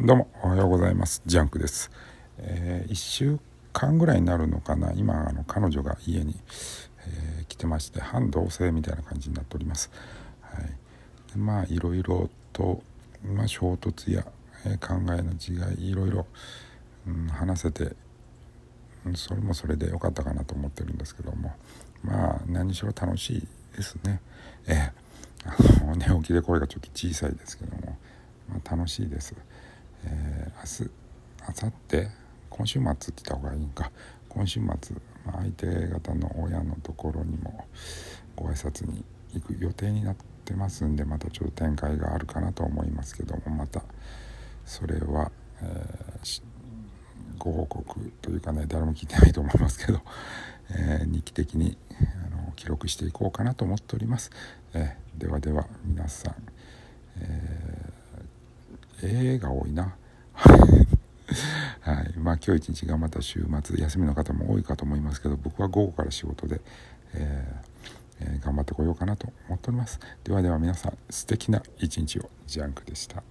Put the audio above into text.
どうもおはようございます。ジャンクです、えー、1週間ぐらいになるのかな。今あの彼女が家に、えー、来てまして半同棲みたいな感じになっております、はい、まあいろいろと、まあ、衝突や、えー、考えの違いいろいろ、うん、話せてそれもそれで良かったかなと思ってるんですけども。まあ何しろ楽しいですね。えー、あの寝起きで声がちょっと小さいですけども、まあ、楽しいです、えー、明日明後日？今週末って言った方がいいんか。今週末、まあ、相手方の親のところにもご挨拶に行く予定になってますんでまたちょっと展開があるかなと思いますけどもまたそれは、えー、ご報告というかね誰も聞いてないと思いますけど、えー、日記的に記録していこうかなと思っております、えー、ではでは皆さん、えー、絵が多いな。はい。まあ、今日一日頑張った週末休みの方も多いかと思いますけど僕は午後から仕事で、えーえー、頑張ってこようかなと思っております。ではでは皆さん素敵な一日を。ジャンクでした。